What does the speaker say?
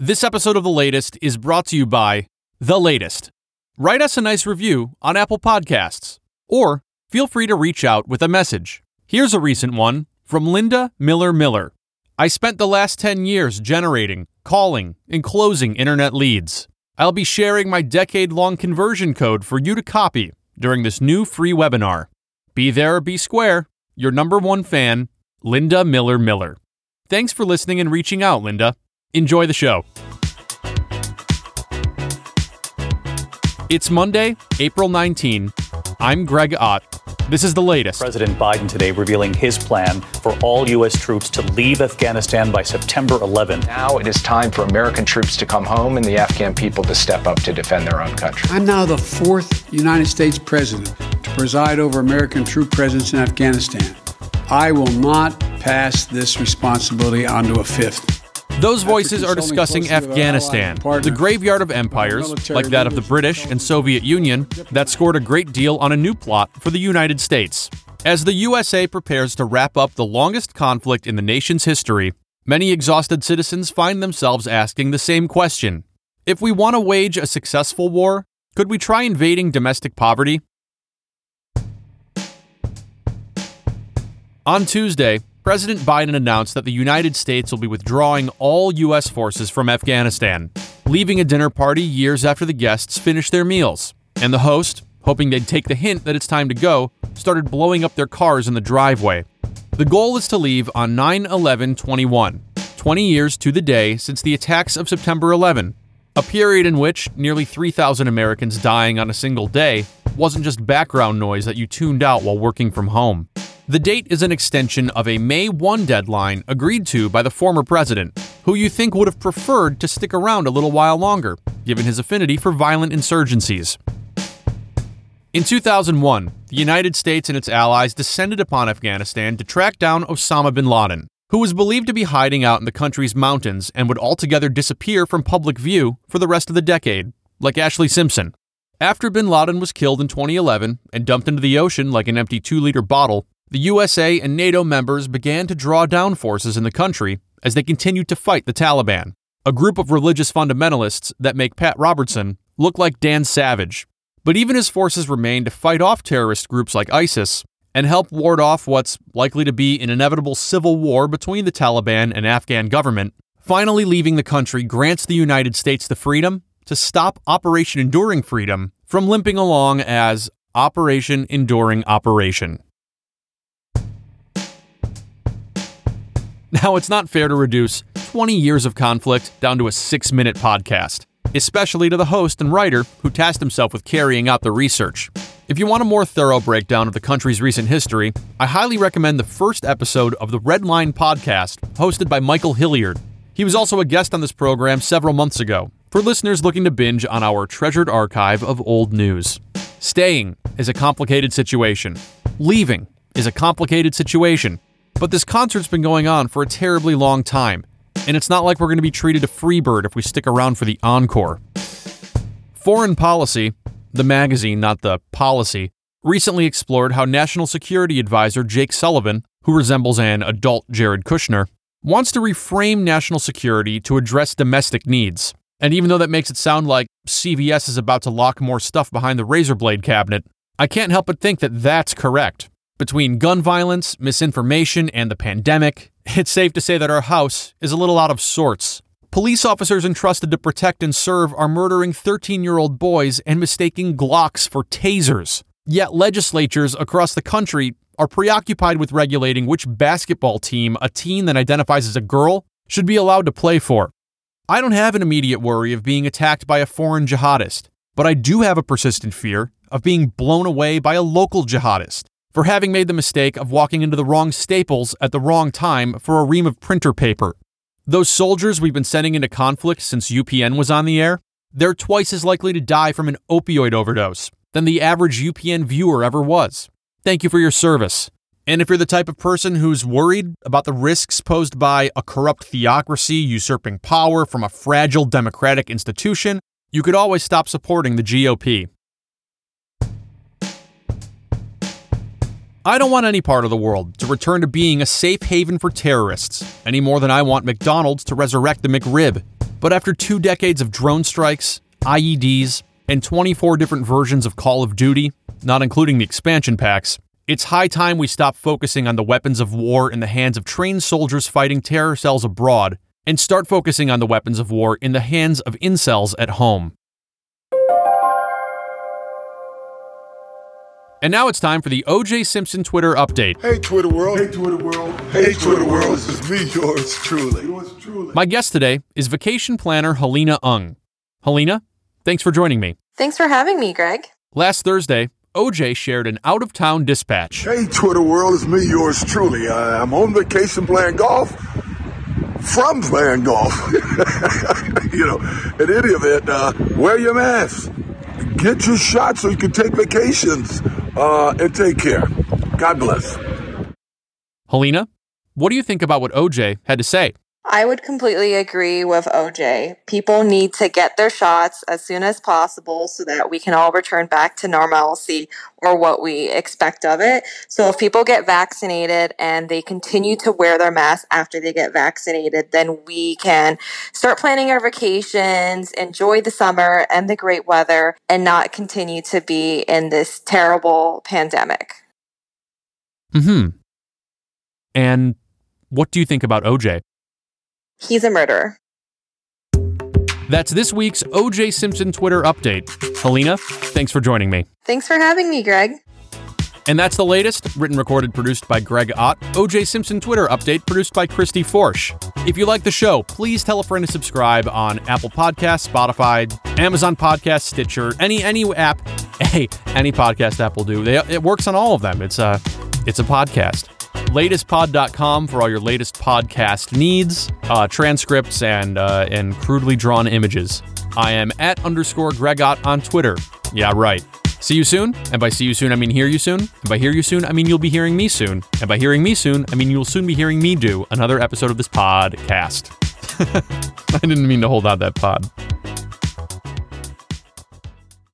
This episode of The Latest is brought to you by The Latest. Write us a nice review on Apple Podcasts, or feel free to reach out with a message. Here's a recent one from Linda Miller Miller. I spent the last 10 years generating, calling, and closing internet leads. I'll be sharing my decade long conversion code for you to copy during this new free webinar. Be there or be square. Your number one fan, Linda Miller Miller. Thanks for listening and reaching out, Linda. Enjoy the show. It's Monday, April 19. I'm Greg Ott. This is the latest. President Biden today revealing his plan for all U.S. troops to leave Afghanistan by September 11. Now it is time for American troops to come home and the Afghan people to step up to defend their own country. I'm now the fourth United States president to preside over American troop presence in Afghanistan. I will not pass this responsibility on to a fifth. Those voices are discussing Afghanistan, the graveyard of empires, like that of the British and Soviet Union, that scored a great deal on a new plot for the United States. As the USA prepares to wrap up the longest conflict in the nation's history, many exhausted citizens find themselves asking the same question If we want to wage a successful war, could we try invading domestic poverty? On Tuesday, President Biden announced that the United States will be withdrawing all U.S. forces from Afghanistan, leaving a dinner party years after the guests finished their meals. And the host, hoping they'd take the hint that it's time to go, started blowing up their cars in the driveway. The goal is to leave on 9 11 21, 20 years to the day since the attacks of September 11, a period in which nearly 3,000 Americans dying on a single day wasn't just background noise that you tuned out while working from home. The date is an extension of a May 1 deadline agreed to by the former president, who you think would have preferred to stick around a little while longer, given his affinity for violent insurgencies. In 2001, the United States and its allies descended upon Afghanistan to track down Osama bin Laden, who was believed to be hiding out in the country's mountains and would altogether disappear from public view for the rest of the decade, like Ashlee Simpson. After bin Laden was killed in 2011 and dumped into the ocean like an empty 2 liter bottle, the USA and NATO members began to draw down forces in the country as they continued to fight the Taliban, a group of religious fundamentalists that make Pat Robertson look like Dan Savage. But even as forces remain to fight off terrorist groups like ISIS and help ward off what's likely to be an inevitable civil war between the Taliban and Afghan government, finally leaving the country grants the United States the freedom to stop Operation Enduring Freedom from limping along as Operation Enduring Operation. Now, it's not fair to reduce 20 years of conflict down to a six minute podcast, especially to the host and writer who tasked himself with carrying out the research. If you want a more thorough breakdown of the country's recent history, I highly recommend the first episode of the Red Line podcast, hosted by Michael Hilliard. He was also a guest on this program several months ago, for listeners looking to binge on our treasured archive of old news. Staying is a complicated situation. Leaving is a complicated situation. But this concert's been going on for a terribly long time, and it's not like we're going to be treated a free bird if we stick around for the encore. Foreign Policy, the magazine, not the policy, recently explored how National Security Advisor Jake Sullivan, who resembles an adult Jared Kushner, wants to reframe national security to address domestic needs. And even though that makes it sound like CVS is about to lock more stuff behind the razor blade cabinet, I can't help but think that that's correct. Between gun violence, misinformation, and the pandemic, it's safe to say that our house is a little out of sorts. Police officers entrusted to protect and serve are murdering 13 year old boys and mistaking Glocks for tasers. Yet legislatures across the country are preoccupied with regulating which basketball team a teen that identifies as a girl should be allowed to play for. I don't have an immediate worry of being attacked by a foreign jihadist, but I do have a persistent fear of being blown away by a local jihadist for having made the mistake of walking into the wrong staples at the wrong time for a ream of printer paper. Those soldiers we've been sending into conflict since UPN was on the air, they're twice as likely to die from an opioid overdose than the average UPN viewer ever was. Thank you for your service. And if you're the type of person who's worried about the risks posed by a corrupt theocracy usurping power from a fragile democratic institution, you could always stop supporting the GOP. I don't want any part of the world to return to being a safe haven for terrorists, any more than I want McDonald's to resurrect the McRib. But after two decades of drone strikes, IEDs, and 24 different versions of Call of Duty, not including the expansion packs, it's high time we stop focusing on the weapons of war in the hands of trained soldiers fighting terror cells abroad and start focusing on the weapons of war in the hands of incels at home. And now it's time for the OJ Simpson Twitter update. Hey, Twitter world. Hey, Twitter world. Hey, Twitter world. This is me, yours truly. Yours truly. My guest today is vacation planner Hollina Ung. Hollina, thanks for joining me. Thanks for having me, Greg. Last Thursday, OJ shared an out of town dispatch. Hey, Twitter world. It's me, yours truly. Uh, I'm on vacation playing golf from playing golf. you know, in any event, uh, wear your mask. Get your shot so you can take vacations uh, and take care. God bless. Hollina, what do you think about what OJ had to say? I would completely agree with OJ. People need to get their shots as soon as possible so that we can all return back to normalcy or what we expect of it. So if people get vaccinated and they continue to wear their mask after they get vaccinated, then we can start planning our vacations, enjoy the summer and the great weather, and not continue to be in this terrible pandemic. Hmm. And what do you think about OJ? He's a murderer. That's this week's OJ Simpson Twitter update. Hollina, thanks for joining me. Thanks for having me, Greg. And that's the latest, written, recorded, produced by Greg Ott. OJ Simpson Twitter update, produced by Christy Forsch. If you like the show, please tell a friend to subscribe on Apple Podcasts, Spotify, Amazon Podcasts, Stitcher, any any app, hey, any podcast app will do. They, it works on all of them. It's a it's a podcast. Latestpod.com for all your latest podcast needs, uh, transcripts, and uh, and crudely drawn images. I am at underscore Gregott on Twitter. Yeah, right. See you soon. And by see you soon, I mean hear you soon. And by hear you soon, I mean you'll be hearing me soon. And by hearing me soon, I mean you'll soon be hearing me do another episode of this podcast. I didn't mean to hold out that pod.